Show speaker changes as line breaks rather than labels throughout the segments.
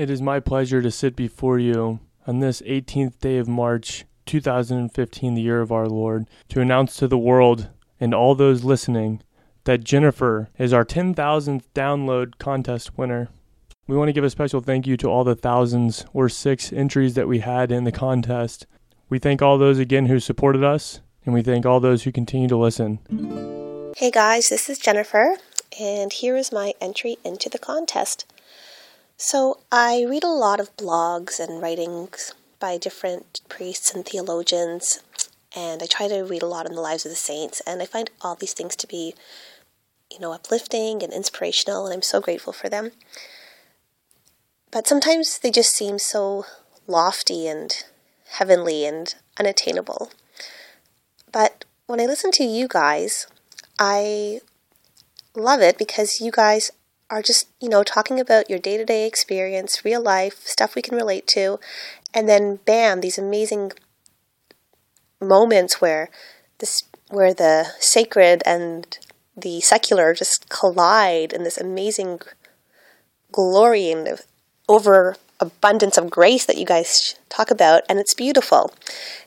It is my pleasure to sit before you on this 18th day of March 2015, the year of our Lord, to announce to the world and all those listening that Jennifer is our 10,000th download contest winner. We want to give a special thank you to all the thousands or six entries that we had in the contest. We thank all those again who supported us, and we thank all those who continue to listen.
Hey guys, this is Jennifer, and here is my entry into the contest. So, I read a lot of blogs and writings by different priests and theologians, and I try to read a lot on the lives of the saints, and I find all these things to be, you know, uplifting and inspirational, and I'm so grateful for them. But sometimes they just seem so lofty and heavenly and unattainable. But when I listen to you guys, I love it because you guys are just, you know, talking about your day to day experience, real life, stuff we can relate to, and then bam, these amazing moments where this where the sacred and the secular just collide in this amazing glory and over abundance of grace that you guys talk about, and it's beautiful.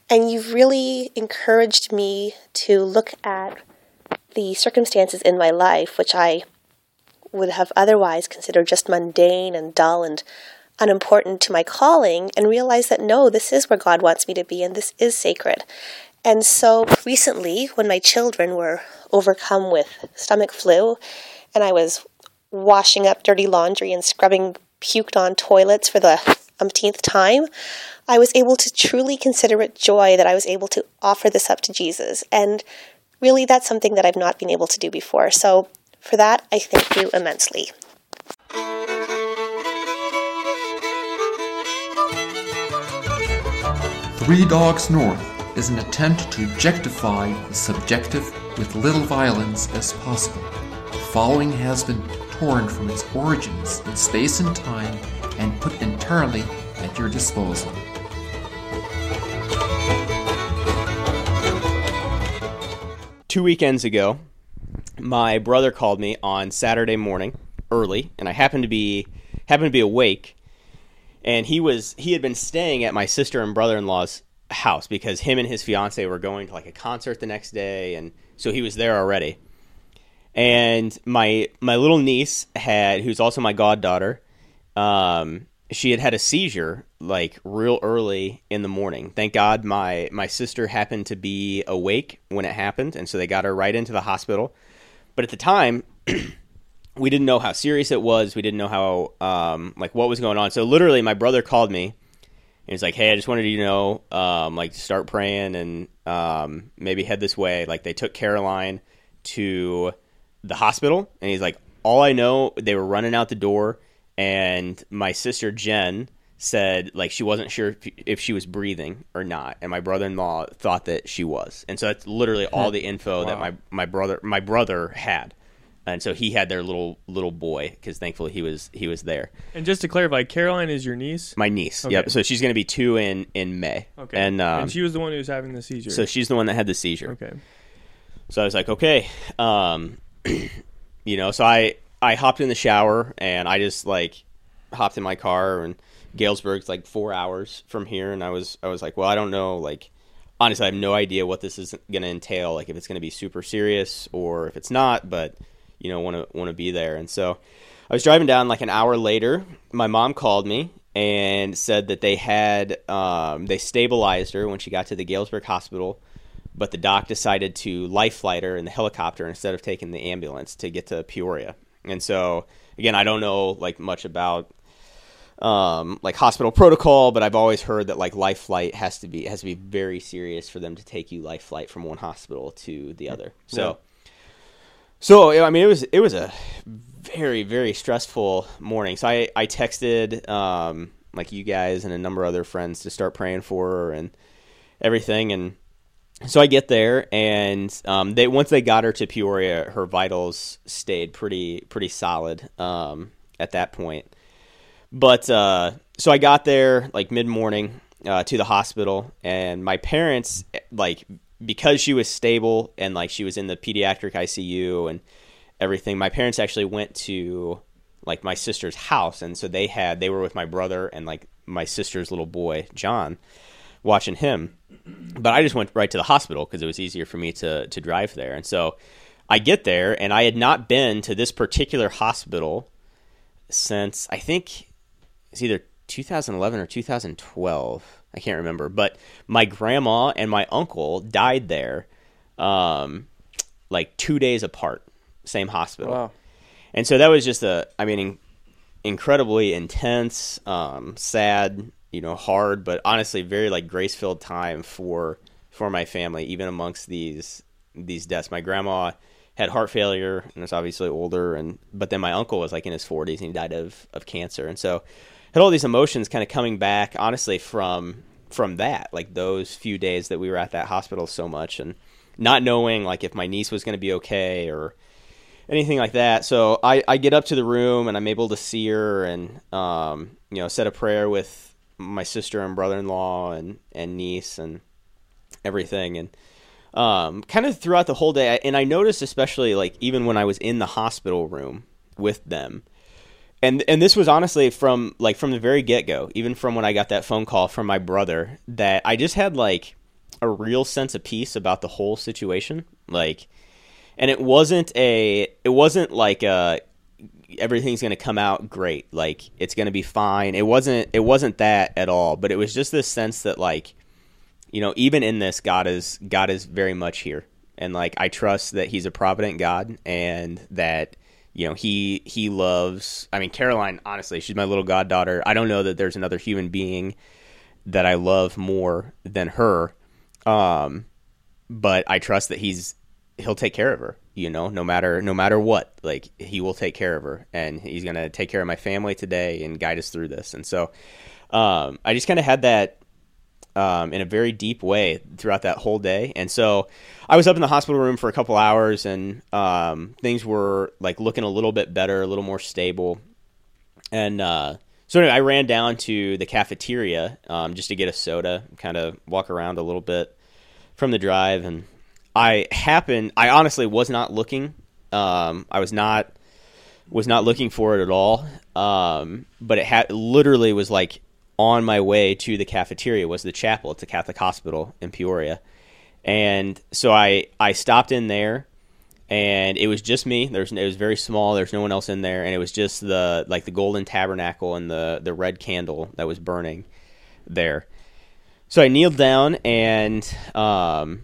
And you've really encouraged me to look at the circumstances in my life, which I would have otherwise considered just mundane and dull and unimportant to my calling, and realize that no, this is where God wants me to be, and this is sacred. And so recently, when my children were overcome with stomach flu, and I was washing up dirty laundry and scrubbing puked on toilets for the umpteenth time, I was able to truly consider it joy that I was able to offer this up to Jesus. And really, that's something that I've not been able to do before. So, for that, I thank you immensely.
Three Dogs North is an attempt to objectify the subjective with little violence as possible. The following has been torn from its origins in space and time and put entirely at your disposal.
Two weekends ago, my brother called me on Saturday morning early, and I happened to be happened to be awake. And he was he had been staying at my sister and brother in law's house because him and his fiance were going to like a concert the next day, and so he was there already and my my little niece had who's also my goddaughter um she had had a seizure like real early in the morning thank god my my sister happened to be awake when it happened and so they got her right into the hospital but at the time we didn't know how serious it was. We didn't know how um like what was going on. So literally my brother called me. And he's like hey i just wanted you to know um like start praying and um maybe head this way. Like they took caroline to the hospital, and he's like, all I know, they were running out the door, and my sister Jen said like she wasn't sure if, she was breathing or not, and my brother-in-law thought that she was, and so that's literally all the info wow. that my my brother my brother had. And so he had their little little boy because thankfully he was he was there.
And just to clarify, Caroline is your niece.
My niece. Okay. Yep. So she's going to be two in in May.
Okay.
And
um, and she was the one who was having the seizure.
So she's the one that had the seizure.
Okay.
So I was like, okay, um, you know, so I I hopped in the shower and I just like hopped in my car and Galesburg's like four hours from here, and I was I was like, well, I don't know, like honestly, I have no idea what this is going to entail, like if it's going to be super serious or if it's not, but you know, want to want to be there, and so I was driving down like an hour later. My mom called me and said that they had um, they stabilized her when she got to the Galesburg hospital but the doc decided to life flight her in the helicopter instead of taking the ambulance to get to Peoria. And so again, I don't know like much about um, like hospital protocol, but I've always heard that like life flight has to be has to be very serious for them to take you life flight from one hospital to the other. So, yeah. so I mean, it was it was a very very stressful morning. So I I texted um, like you guys and a number of other friends to start praying for her and everything and so I get there, and um, they once they got her to Peoria, her vitals stayed pretty pretty solid um, at that point. But uh, so I got there like mid morning uh, to the hospital, and my parents like because she was stable and like she was in the pediatric ICU and everything. My parents actually went to like my sister's house, and so they had they were with my brother and like my sister's little boy John, watching him. But I just went right to the hospital because it was easier for me to to drive there, and so I get there, and I had not been to this particular hospital since I think it's either 2011 or 2012. I can't remember, but my grandma and my uncle died there, um, like two days apart, same hospital.
Wow.
And so that was just a, I mean, in, incredibly intense, um, sad, you know, hard, but honestly very like grace filled time for for my family, even amongst these these deaths. My grandma had heart failure and was obviously older, and but then my uncle was like in his 40s and he died of of cancer, and so had all these emotions kind of coming back, honestly from from that, like those few days that we were at that hospital so much, and not knowing like if my niece was going to be okay or anything like that. So I, I get up to the room and I'm able to see her and um, you know said a prayer with my sister and brother-in-law and and niece and everything and um, kind of throughout the whole day and I noticed especially like even when I was in the hospital room with them. And and this was honestly from like from the very get-go even from when I got that phone call from my brother that I just had like a real sense of peace about the whole situation. Like and it wasn't a it wasn't like a everything's going to come out great like it's going to be fine. It wasn't it wasn't that at all but it was just this sense that like you know even in this god is god is very much here. And like i trust that he's a provident god and that you know he he loves i mean caroline honestly she's my little goddaughter. I don't know that there's another human being that i love more than her. Um but i trust that he's he'll take care of her you know no matter no matter what. Like he will take care of her and he's to take care of my family today and guide us through this. And so um, i just kind of had that um, in a very deep way throughout that whole day and so i was up in the hospital room for a couple hours and um, things were like looking a little bit better a little more stable and uh, so anyway, i ran down to the cafeteria um, just to get a soda kind of walk around a little bit from the drive and I happened. I honestly was not looking. Um, I was not was not looking for it at all. Um, but it had literally was like on my way to the cafeteria was the chapel. It's a Catholic hospital in Peoria, and so I I stopped in there, and it was just me. There's it was very small. There's no one else in there, and it was just the like the golden tabernacle and the the red candle that was burning there. So I kneeled down and um,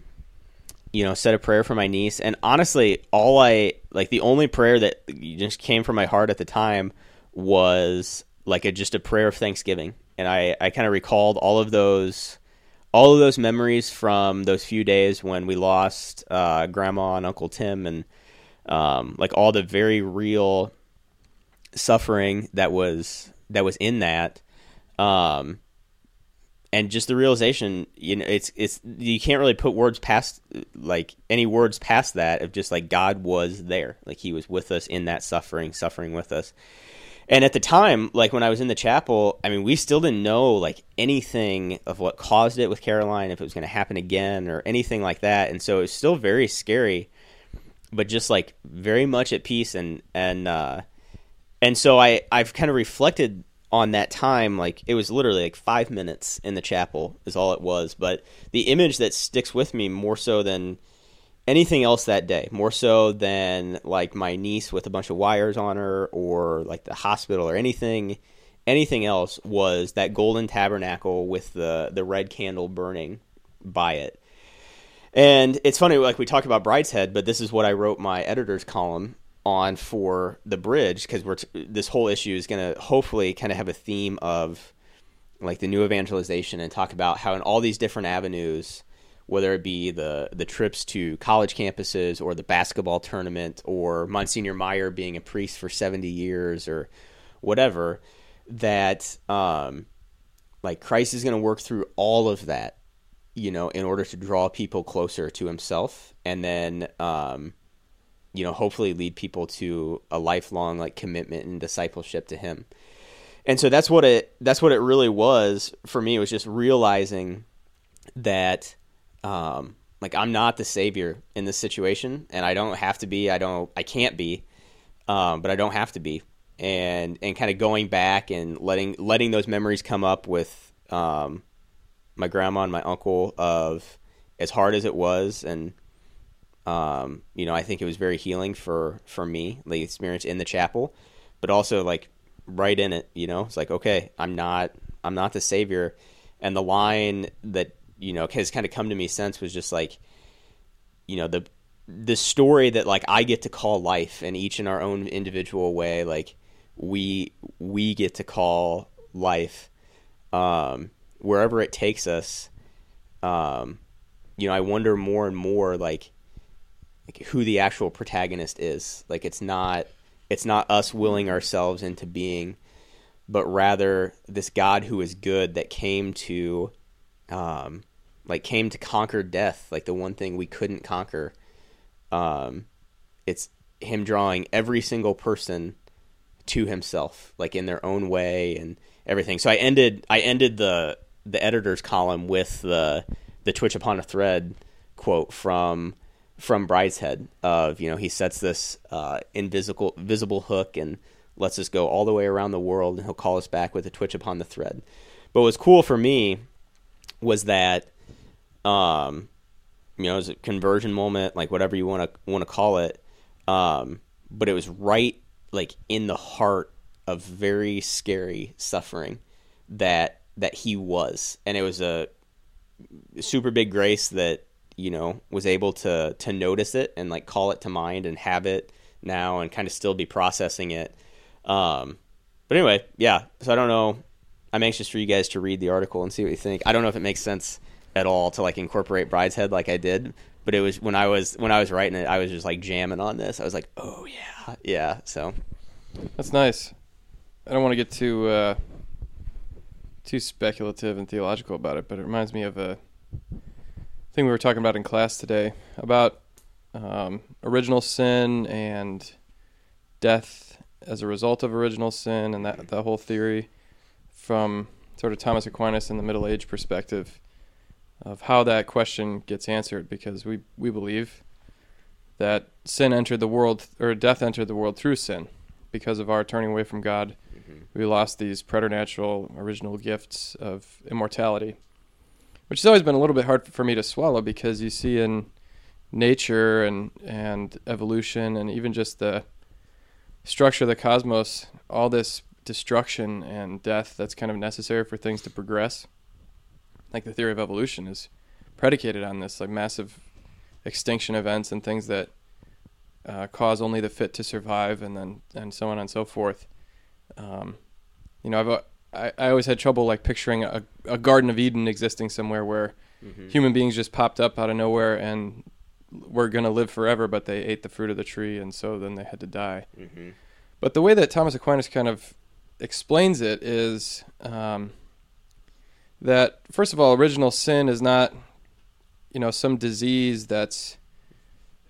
you know, said a prayer for my niece. And honestly, all I like the only prayer that just came from my heart at the time was like a, just a prayer of thanksgiving. And I, I kind of recalled all of those all of those memories from those few days when we lost uh, grandma and uncle tim and um, like all the very real suffering that was that was in that um, and just the realization you know it's it's you can't really put words past like any words past that of just like god was there. Like he was with us in that suffering suffering with us and at the time like when i was in the chapel i mean we still didn't know like anything of what caused it with caroline if it was going to happen again or anything like that and so it was still very scary but just like very much at peace and and uh and so i i've kind of reflected on that time, like it was literally like five minutes in the chapel is all it was. But the image that sticks with me more so than anything else that day, more so than like my niece with a bunch of wires on her or like the hospital or anything anything else was that golden tabernacle with the the red candle burning by it. And it's funny, like we talked about Brideshead, but this is what I wrote my editor's column on for the bridge because we're t- this whole issue is going to hopefully kind of have a theme of like the new evangelization and talk about how in all these different avenues whether it be the the trips to college campuses or the basketball tournament or Monsignor Meyer being a priest for 70 years or whatever that um like Christ is going to work through all of that you know in order to draw people closer to himself and then um you know hopefully lead people to a lifelong like commitment and discipleship to him. And so that's what it that's what it really was for me. It was just realizing that um like i'm not the savior in this situation and i don't have to be i don't i can't be um but i don't have to be. And and kind of going back and letting letting those memories come up with um, my grandma and my uncle of as hard as it was and um, you know I think it was very healing for for me the experience in the chapel but also like right in it you know? It's like okay I'm not I'm not the savior. And the line that you know has kind of come to me since was just like you know the the story that like I get to call life and each in our own individual way like we we get to call life um, wherever it takes us um, you know I wonder more and more like, like who the actual protagonist is. Like it's not it's not us willing ourselves into being but rather this God who is good that came to um, like came to conquer death like the one thing we couldn't conquer um, it's him drawing every single person to himself, like in their own way and everything. So I ended I ended the the editor's column with the the Twitch upon a thread quote from from Brideshead of you know he sets this uh, invisible visible hook and lets us go all the way around the world and he'll call us back with a twitch upon the thread. But what was cool for me was that um, you know, it was a conversion moment, like whatever you want to want to call it. Um, but it was right like in the heart of very scary suffering that that he was, and it was a super big grace that you know was able to to notice it and like call it to mind and have it now and kind of still be processing it. Um, but anyway, yeah. So I don't know. I'm anxious for you guys to read the article and see what you think. I don't know if it makes sense at all to like incorporate Brideshead like I did. But it was when I was when I was writing it, I was just like jamming on this. I was like, oh yeah, yeah. So
that's nice. I don't want to get too uh, too speculative and theological about it, but it reminds me of a thing we were talking about in class today about um, original sin and death as a result of original sin, and that that whole theory from sort of Thomas Aquinas in the Middle Age perspective of how that question gets answered because we, we believe that sin entered the world or death entered the world through sin because of our turning away from God. Mm-hmm. We lost these preternatural original gifts of immortality, which has always been a little bit hard for me to swallow because you see in nature and and evolution and even just the structure of the cosmos all this destruction and death that's kind of necessary for things to progress like the theory of evolution is predicated on this like massive extinction events and things that uh, cause only the fit to survive and then and so on and so forth um, you know I've I, I always had trouble like picturing a, a garden of eden existing somewhere where mm-hmm. human beings just popped up out of nowhere and were going to live forever but they ate the fruit of the tree and so then they had to die mm-hmm. but the way that thomas aquinas kind of explains it is um, that first of all, original sin is not, you know, some disease that's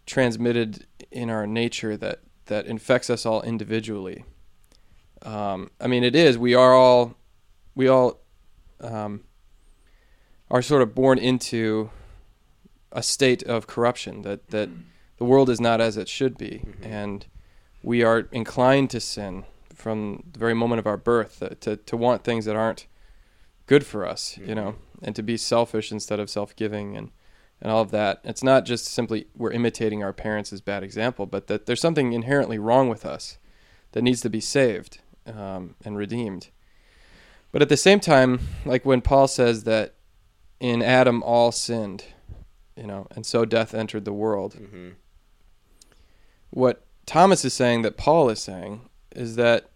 transmitted in our nature that that infects us all individually. Um, I mean, it is. We are all, we all, um, are sort of born into a state of corruption that that the world is not as it should be, mm-hmm. and we are inclined to sin from the very moment of our birth, uh, to to want things that aren't good for us, mm-hmm. you know, and to be selfish instead of self-giving and and all of that. It's not just simply we're imitating our parents' as bad example, but that there's something inherently wrong with us that needs to be saved um, and redeemed. But at the same time, like when Paul says that in Adam all sinned, you know, and so death entered the world. Mm-hmm. What Thomas is saying that Paul is saying is that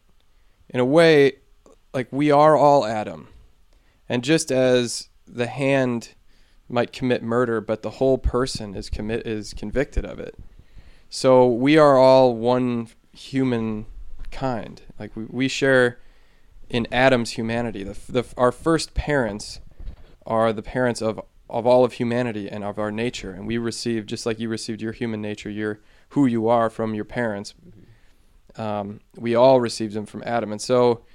in a way, like we are all Adam and just as the hand might commit murder, but the whole person is commit is convicted of it. So we are all one human kind. Like we, we share in Adam's humanity. The, the, our first parents are the parents of of all of humanity and of our nature, and we receive just like you received your human nature, your who you are from your parents. Um, we all received them from Adam, and so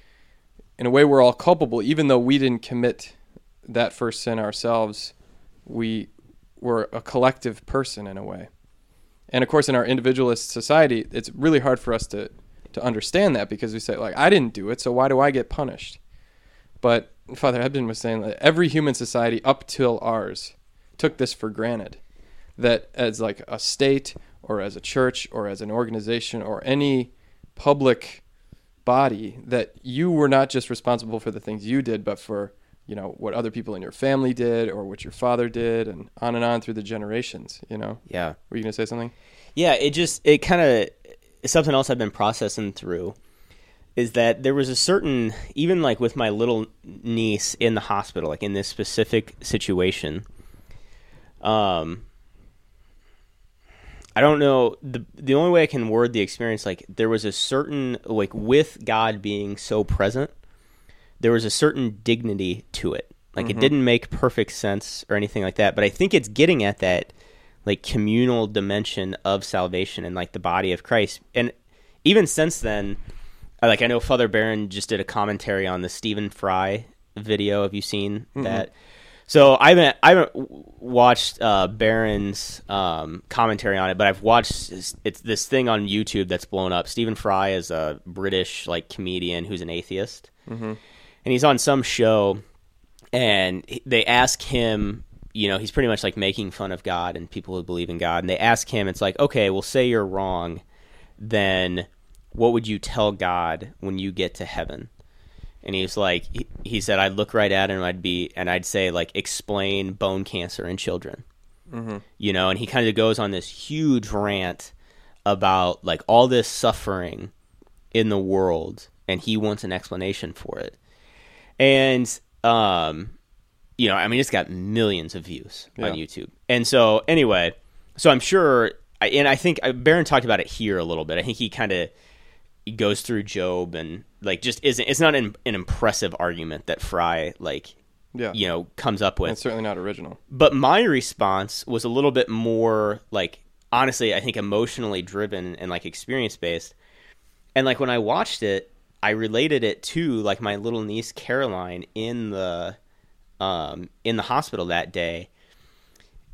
in a way we're all culpable even though we didn't commit that first sin ourselves we were a collective person in a way and of course in our individualist society it's really hard for us to to understand that because we say like I didn't do it, so why do I get punished? But Father Ebden was saying that every human society up till ours took this for granted that as like a state or as a church or as an organization or any public body that you were not just responsible for the things you did but for you know what other people in your family did or what your father did and on and on through the generations you know
Yeah.
were you going to say something
Yeah, it just it kind of something else I've been processing through is that there was a certain even like with my little niece in the hospital, like in this specific situation. Um, I don't know the the only way I can word the experience like there was a certain like with God being so present, there was a certain dignity to it. Like it mm-hmm. didn't make perfect sense or anything like that, but I think it's getting at that like communal dimension of salvation and like the body of Christ. And even since then, uh, like I know Father Barron just did a commentary on the Stephen Fry video. Have you seen that? So I haven't I haven't watched uh, Barron's um, commentary on it, but I've watched this- it's this thing on YouTube that's blown up. Stephen Fry is a British like comedian who's an atheist, and he's on some show, and they ask him. You know, he's pretty much like making fun of God and people who believe in God, and they ask him, it's like, okay, well, say you're wrong, then what would you tell God when you get to heaven? And he was like he, he said i'd look right at him i'd be and i'd say like explain bone cancer in children. You know and he kind of goes on this huge rant about like all this suffering in the world and he wants an explanation for it. And um you know i mean it's got millions of views on youtube. And so anyway so i'm sure I, and i think Barron talked about it here a little bit. I think he kind of goes through Job and like just isn't it's not an, an impressive argument that Fry like
yeah
you know comes up with.
it's certainly not original
But my response was a little bit more like honestly I think emotionally driven and like experience based. And like when I watched it, I related it to like my little niece Caroline in the um in the hospital that day.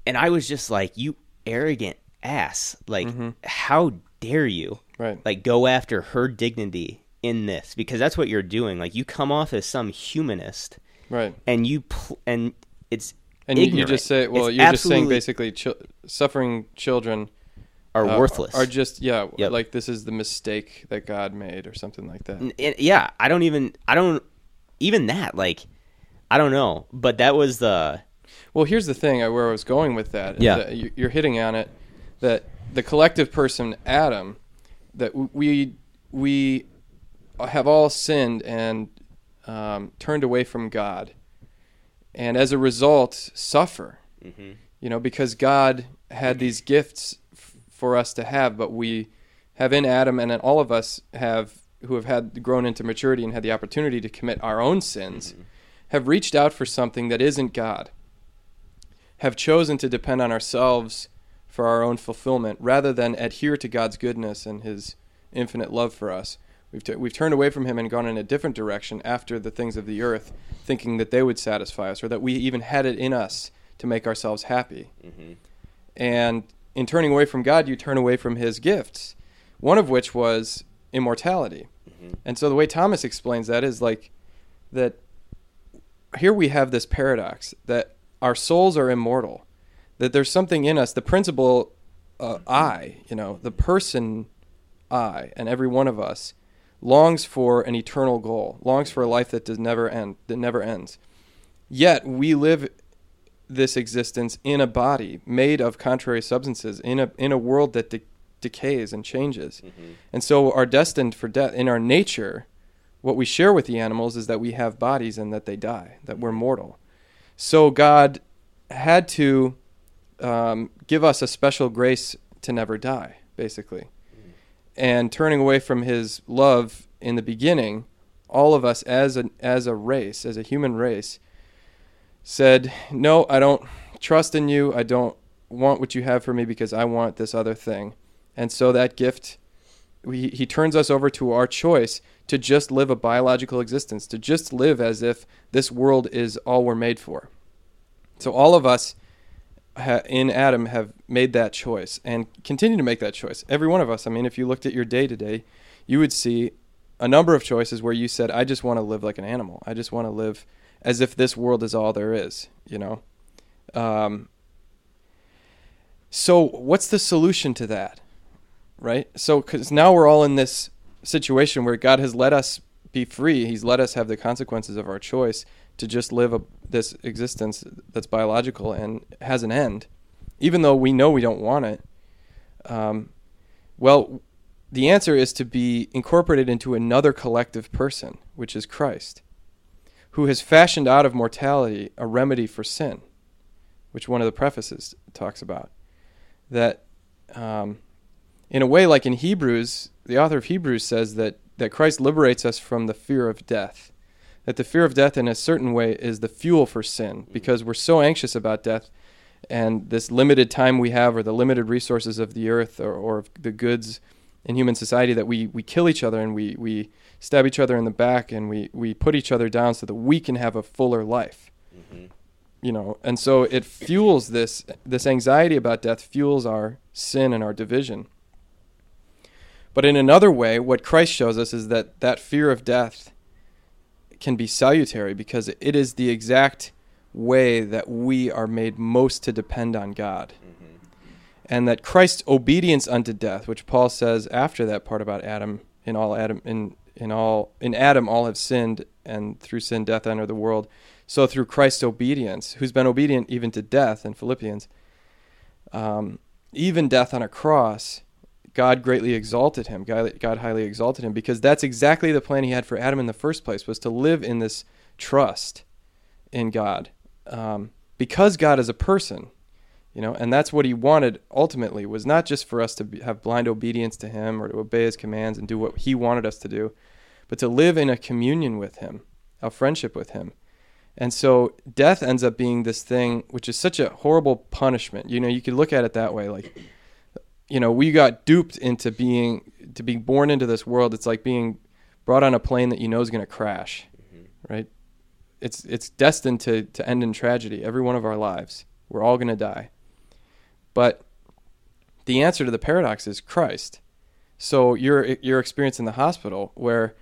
And I was just like you arrogant ass. Like how dare you?
right
like go after her dignity in this because that's what you're doing like you come off as some humanist
right
and you pl- and it's
and you, you just say well
It's
you're just saying basically chil- suffering children
are
uh,
worthless
are just yeah
Yep.
like this is the mistake that god made or something like that
and- yeah i don't even i don't even that like i don't know but that was the
Well, here's the thing where I was going with that.
Yeah.
that You're hitting on it that the collective person, Adam, that we we have all sinned and um, turned away from God, and as a result, suffer. You know, because God had these gifts f- for us to have, but we have in Adam, and then all of us have who have had grown into maturity and had the opportunity to commit our own sins, have reached out for something that isn't God have chosen to depend on ourselves for our own fulfillment rather than adhere to God's goodness and His infinite love for us. We've, t- we've turned away from Him and gone in a different direction after the things of the earth, thinking that they would satisfy us or that we even had it in us to make ourselves happy. Mm-hmm. And in turning away from God, you turn away from His gifts, one of which was immortality. Mm-hmm. And so the way Thomas explains that is like that here we have this paradox that our souls are immortal, that there's something in us, the principle uh, I, you know, the person I, and every one of us longs for an eternal goal, longs for a life that does never end, that never ends. Yet we live this existence in a body made of contrary substances, in a in a world that de- decays and changes, and so are destined for death. In our nature, what we share with the animals is that we have bodies and that they die, that we're mortal. So God had to um, give us a special grace to never die, basically. And turning away from His love in the beginning, all of us as a as a race, as a human race, said, "No, I don't trust in you. I don't want what you have for me because I want this other thing." And so that gift we, he turns us over to our choice to just live a biological existence, to just live as if this world is all we're made for. So all of us in Adam have made that choice and continue to make that choice. Every one of us. I mean, if you looked at your day today, you would see a number of choices where you said, I just want to live like an animal. I just want to live as if this world is all there is, you know? Um, so, what's the solution to that? Right? So, because now we're all in this situation where God has let us be free, He's let us have the consequences of our choice to just live a, this existence that's biological and has an end, even though we know we don't want it. Um, well, the answer is to be incorporated into another collective person, which is Christ, who has fashioned out of mortality a remedy for sin, which one of the prefaces talks about. That, um, in a way, like in Hebrews, the author of Hebrews says that, that Christ liberates us from the fear of death. That the fear of death, in a certain way, is the fuel for sin, because we're so anxious about death and this limited time we have, or the limited resources of the earth, or, or the goods in human society that we, we kill each other and we, we stab each other in the back and we, we put each other down so that we can have a fuller life. Mm-hmm. You know, and so it fuels this this anxiety about death fuels our sin and our division. But in another way, what Christ shows us is that that fear of death can be salutary because it is the exact way that we are made most to depend on God and that Christ's obedience unto death, which Paul says after that part about Adam, in all Adam in in all in Adam all have sinned, and through sin death entered the world. So through Christ's obedience, who's been obedient even to death in Philippians, um, even death on a cross, God greatly exalted him. God, highly exalted him because that's exactly the plan He had for Adam in the first place was to live in this trust in God, um, because God is a person you know and that's what he wanted ultimately was not just for us to be, have blind obedience to him or to obey his commands and do what he wanted us to do but to live in a communion with him a friendship with him and so death ends up being this thing which is such a horrible punishment you know you could look at it that way like you know we got duped into being to being born into this world it's like being brought on a plane that you know is going to crash mm-hmm. right it's it's destined to to end in tragedy every one of our lives we're all going to die but the answer to the paradox is Christ. So your your experience in the hospital where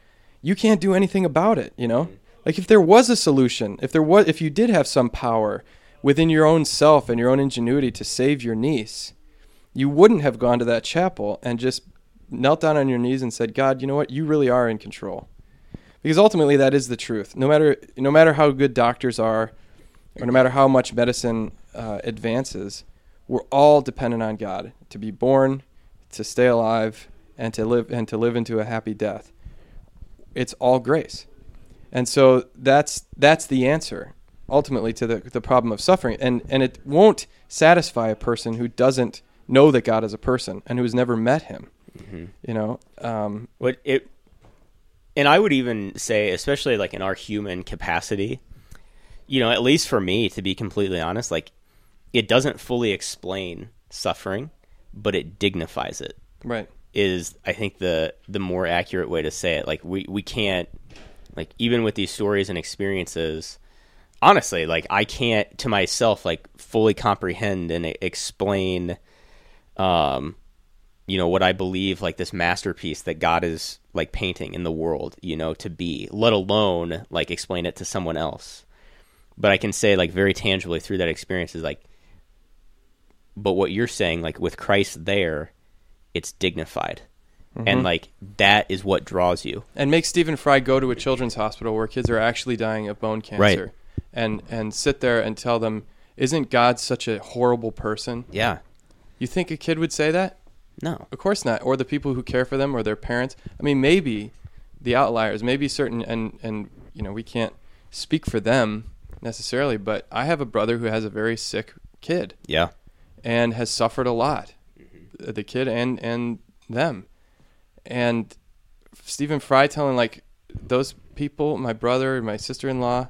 you can't do anything about it, you know? Like if there was a solution, if there was if you did have some power within your own self and your own ingenuity to save your niece, you wouldn't have gone to that chapel and just knelt down on your knees and said, "God, you know what? You really are in control." Because ultimately that is the truth. No matter no matter how good doctors are or no matter how much medicine uh, advances, we're all dependent on God to be born, to stay alive, and to live and to live into a happy death. It's all grace. And so that's that's the answer ultimately to the, the problem of suffering. And and it won't satisfy a person who doesn't know that God is a person and who has never met him. Mm-hmm. You know? Um,
what it and I would even say, especially like in our human capacity, you know, at least for me, to be completely honest, like it doesn't fully explain suffering, but it dignifies it.
Right.
Is I think the the more accurate way to say it. Like we we can't like even with these stories and experiences honestly like I can't to myself like fully comprehend and explain um you know what I believe like this masterpiece that God is like painting in the world, you know, to be, let alone like explain it to someone else. But I can say like very tangibly through that experience is like but what you're saying, like with Christ there, it's dignified. Mm-hmm. And like that is what draws you.
And make Stephen Fry go to a children's hospital where kids are actually dying of bone cancer. Right. And and sit there and tell them, Isn't God such a horrible person?
Yeah.
You think a kid would say that?
No.
Of course not. Or the people who care for them or their parents. I mean maybe the outliers, maybe certain and and you know, we can't speak for them necessarily, but I have a brother who has a very sick kid.
Yeah
and has suffered a lot, mm-hmm. the kid and and them, and Stephen Fry telling like those people, my brother, my sister in law,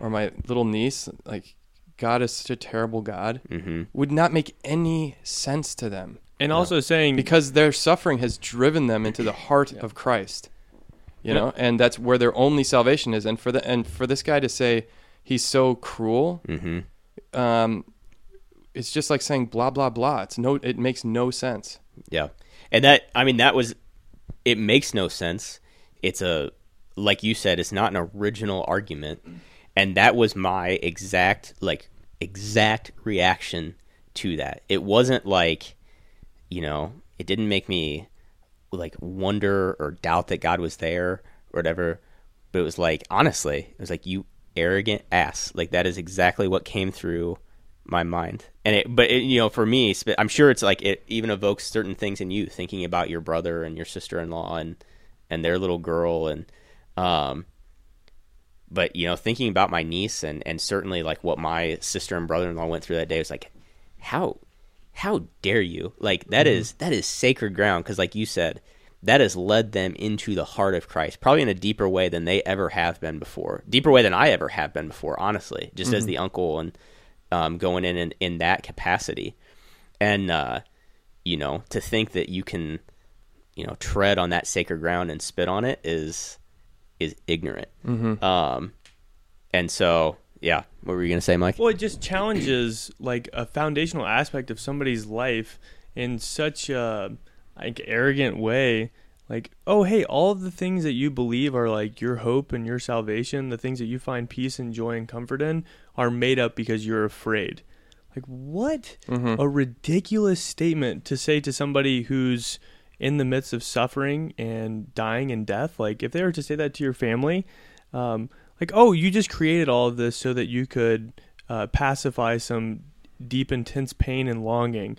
or my little niece, like God is such a terrible God, mm-hmm. would not make any sense to them.
And no. also saying
because their suffering has driven them into the heart yeah. of Christ, you yeah. know, and that's where their only salvation is. And for the and for this guy to say he's so cruel, mm-hmm. um, it's just like saying blah blah blah. It's no, it makes no sense.
Yeah, and that I mean that was it makes no sense. It's a like you said, it's not an original argument, and that was my exact like exact reaction to that. It wasn't like, you know, it didn't make me like wonder or doubt that God was there or whatever. But it was like, honestly, it was like you arrogant ass. Like that is exactly what came through my mind. And it, but it, you know, for me, I'm sure it's like it even evokes certain things in you, thinking about your brother and your sister-in-law and and their little girl and um. But you know, thinking about my niece and and certainly like what my sister and brother-in-law went through that day was like, how how dare you? Like that mm-hmm. is that is sacred ground because, like you said, that has led them into the heart of Christ, probably in a deeper way than they ever have been before, deeper way than I ever have been before, honestly. Just mm-hmm. as the uncle and um, going in, in in that capacity, and uh, you know, to think that you can, you know, tread on that sacred ground and spit on it is is ignorant. Mm-hmm. Um, and so yeah, what were you gonna say, Mike?
Well, it just challenges like a foundational aspect of somebody's life in such a like arrogant way. Like, oh hey, all of the things that you believe are like your hope and your salvation, the things that you find peace and joy and comfort in, are made up because you're afraid. Like, what mm-hmm. a ridiculous statement to say to somebody who's in the midst of suffering and dying and death. Like, if they were to say that to your family, um, like, oh, you just created all of this so that you could uh, pacify some deep, intense pain and longing.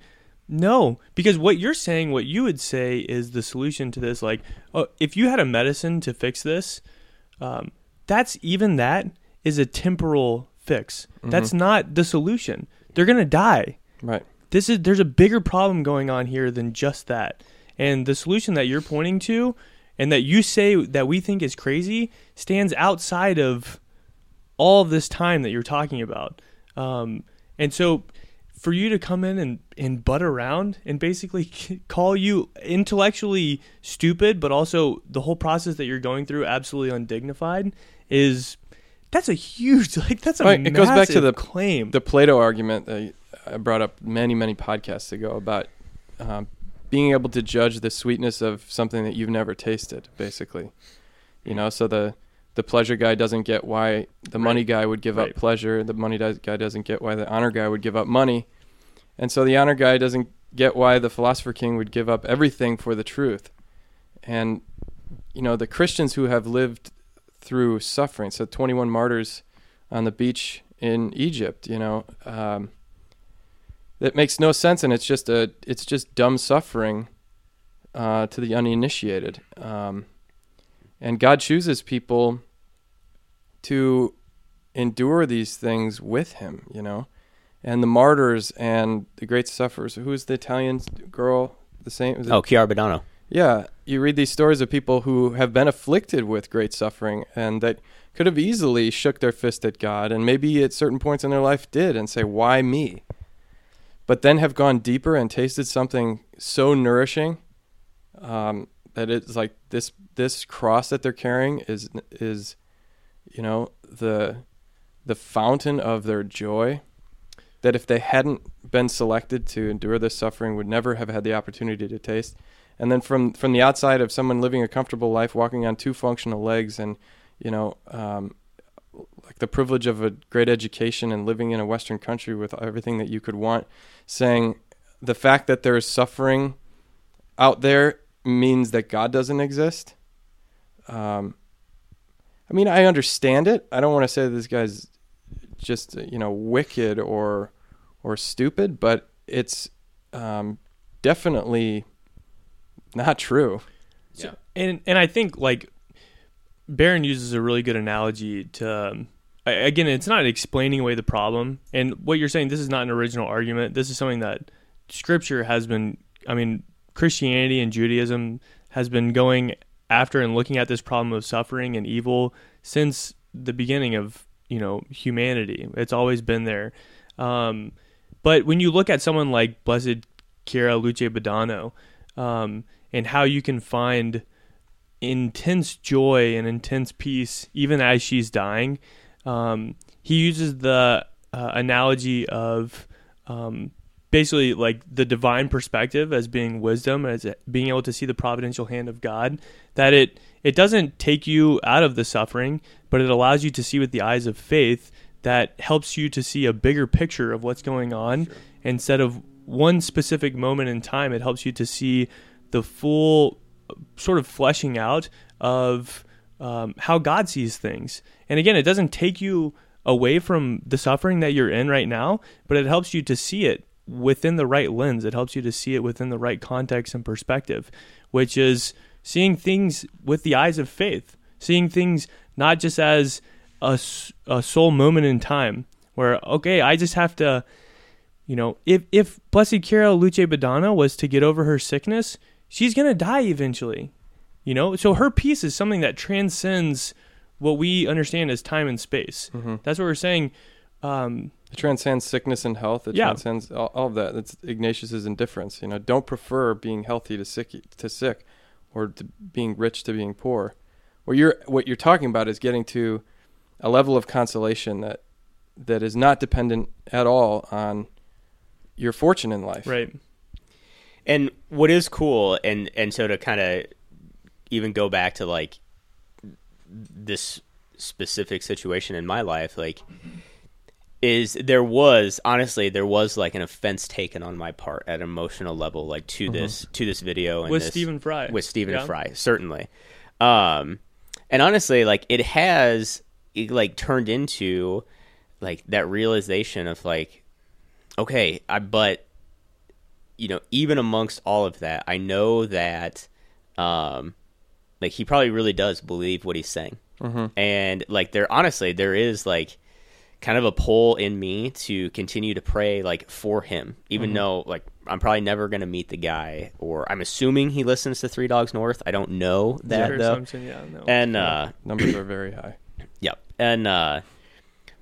No, because what you're saying, what you would say is the solution to this. Like, oh, if you had a medicine to fix this, um, that's even that is a temporal fix. Mm-hmm. That's not the solution. They're gonna die.
Right.
This is there's a bigger problem going on here than just that. And the solution that you're pointing to and that you say that we think is crazy stands outside of all of this time that you're talking about. Um, and so for you to come in and, and butt around and basically call you intellectually stupid, but also the whole process that you're going through absolutely undignified is that's a huge like that's a right, it goes back to the claim
the Plato argument that I brought up many many podcasts ago about um, being able to judge the sweetness of something that you've never tasted, basically. You know, so the the pleasure guy doesn't get why the money right. guy would give right. up pleasure. The money guy doesn't get why the honor guy would give up money, and so the honor guy doesn't get why the philosopher king would give up everything for the truth. And you know, the Christians who have lived through suffering, so 21 martyrs on the beach in Egypt, you know. Um, that makes no sense, and it's just a it's just dumb suffering uh, to the uninitiated. Um, and God chooses people to endure these things with Him, you know. And the martyrs and the great sufferers. Who's the Italian girl? The same?
Oh, Chiara Badano.
Yeah, you read these stories of people who have been afflicted with great suffering and that could have easily shook their fist at God and maybe at certain points in their life did and say, "Why me?" But then have gone deeper and tasted something so nourishing um, that it's like this this cross that they're carrying is is you know the the fountain of their joy that if they hadn't been selected to endure this suffering would never have had the opportunity to taste. And then from from the outside of someone living a comfortable life walking on two functional legs and you know um, like the privilege of a great education and living in a Western country with everything that you could want, saying the fact that there is suffering out there means that God doesn't exist. Um, I mean, I understand it. I don't want to say this guy's just you know wicked or or stupid, but it's um, definitely not true.
Yeah. and and I think like Barron uses a really good analogy to. Um, again, it's not explaining away the problem. And what you're saying, this is not an original argument. This is something that Scripture has been. I mean, Christianity and Judaism has been going after and looking at this problem of suffering and evil since the beginning of you know humanity. It's always been there. Um, but when you look at someone like Blessed Chiara Luce Badano, um, and how you can find intense joy and intense peace even as she's dying. Um, he uses the uh, analogy of um, basically like the divine perspective as being wisdom as being able to see the providential hand of God that it it doesn't take you out of the suffering but it allows you to see with the eyes of faith that helps you to see a bigger picture of what's going on sure. instead of one specific moment in time it helps you to see the full sort of fleshing out of um, how God sees things and again it doesn't take you away from the suffering that you're in right now but it helps you to see it within the right lens. It helps you to see it within the right context and perspective, which is seeing things with the eyes of faith, seeing things not just as a, a sole moment in time where, okay, I just have to, you know, if, if Blessed Chiara Luce Badano was to get over her sickness, she's going to die eventually, you know? So her peace is something that transcends what we understand as time and space. Mm-hmm. That's what we're saying. Um,
it transcends sickness and health. It yeah. transcends all, all, of that. It's Ignatius's indifference. You know, don't prefer being healthy to sick to sick, or to being rich to being poor. What you're what you're talking about is getting to a level of consolation that that is not dependent at all on your fortune in life.
Right.
And what is cool, and and so to kind of even go back to like this specific situation in my life, like is there was honestly there was like an offense taken on my part at an emotional level like to mm-hmm. this to this video and
with
this,
Stephen Fry
with Stephen yeah. Fry certainly um and honestly like it has it, like turned into like that realization of like okay I but you know even amongst all of that I know that um like he probably really does believe what he's saying mm-hmm. and like there honestly there is like kind of a pull in me to continue to pray like for him, even mm-hmm. though like I'm probably never going to meet the guy, or I'm assuming he listens to Three Dogs North. I don't know that though.
Yeah, no.
And uh,
numbers are very high.
Yep. And uh,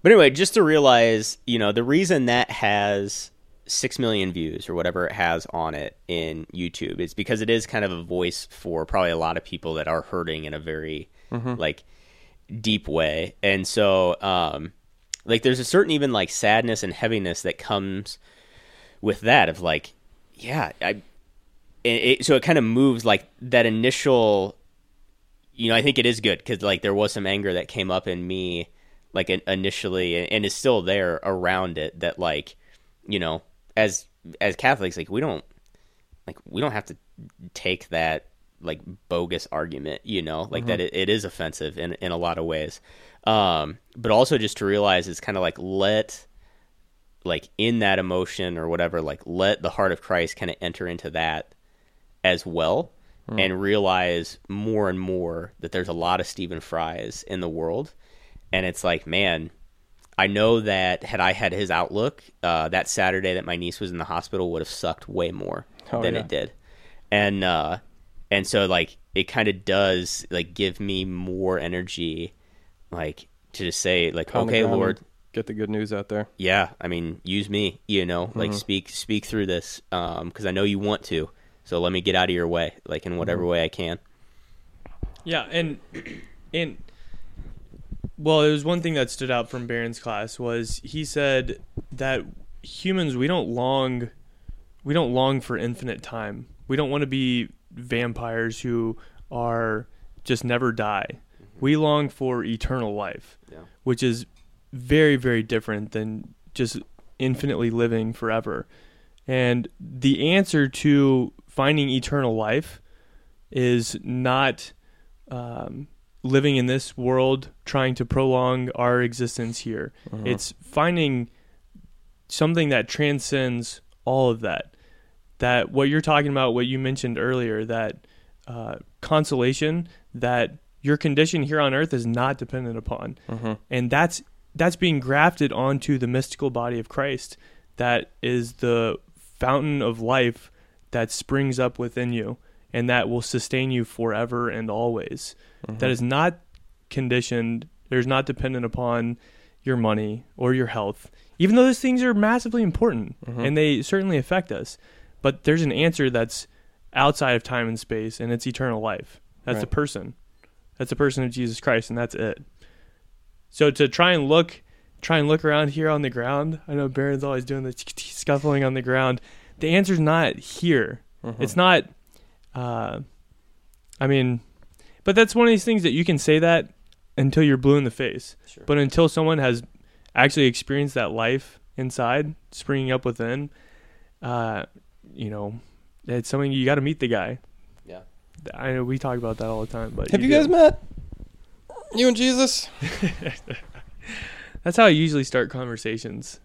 but anyway, just to realize, you know, the reason that has six million views or whatever it has on it in YouTube is because it is kind of a voice for probably a lot of people that are hurting in a very mm-hmm. like deep way, and so. um like there's a certain even like sadness and heaviness that comes with that of like yeah i it, so it kind of moves like that initial you know i think it is good because like there was some anger that came up in me like initially and is still there around it that like you know as as catholics like we don't like we don't have to take that like bogus argument you know like mm-hmm. that it, it is offensive in in a lot of ways um, but also just to realize it's kind of like let like in that emotion or whatever, like let the heart of Christ kind of enter into that as well mm. and realize more and more that there's a lot of Stephen Fries in the world. And it's like, man, I know that had I had his outlook, uh, that Saturday that my niece was in the hospital would have sucked way more oh, than yeah. it did. And, uh, and so like it kind of does like give me more energy like to just say like Pound okay lord
get the good news out there
yeah i mean use me you know mm-hmm. like speak speak through this um because i know you want to so let me get out of your way like in whatever mm-hmm. way i can
yeah and and well it was one thing that stood out from Barron's class was he said that humans we don't long we don't long for infinite time we don't want to be vampires who are just never die we long for eternal life, yeah. which is very, very different than just infinitely living forever. And the answer to finding eternal life is not um, living in this world trying to prolong our existence here. Uh-huh. It's finding something that transcends all of that. That what you're talking about, what you mentioned earlier, that uh, consolation that your condition here on earth is not dependent upon. Mm-hmm. And that's that's being grafted onto the mystical body of Christ that is the fountain of life that springs up within you and that will sustain you forever and always. Mm-hmm. That is not conditioned, there's not dependent upon your money or your health. Even though those things are massively important mm-hmm. and they certainly affect us, but there's an answer that's outside of time and space and it's eternal life. That's right. the person. That's the person of Jesus Christ, and that's it. So to try and look try and look around here on the ground. I know Barron's always doing the scuffling on the ground. The answer's not here. It's not. Uh, I mean, but that's one of these things that you can say that until you're blue in the face.
Sure.
But until someone has actually experienced that life inside, springing up within, uh, you know, it's something you got to meet the guy.
Yeah.
I know we talk about that all the time, but
Have you
do.
guys met? You and Jesus?
That's how I usually start conversations,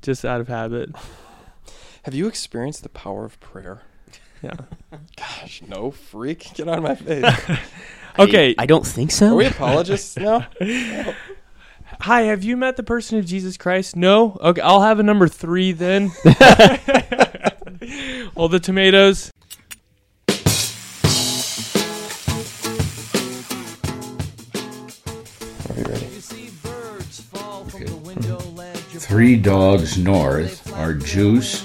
just out of habit.
Have you experienced the power of prayer?
Yeah.
Gosh, no, freak. Get out of my face.
Okay.
I, I don't think so.
Are we apologists now?
Hi, have you met the person of Jesus Christ? No. Okay, I'll have a number three then. all the tomatoes.
Are you ready?
Three Dogs North are Juice,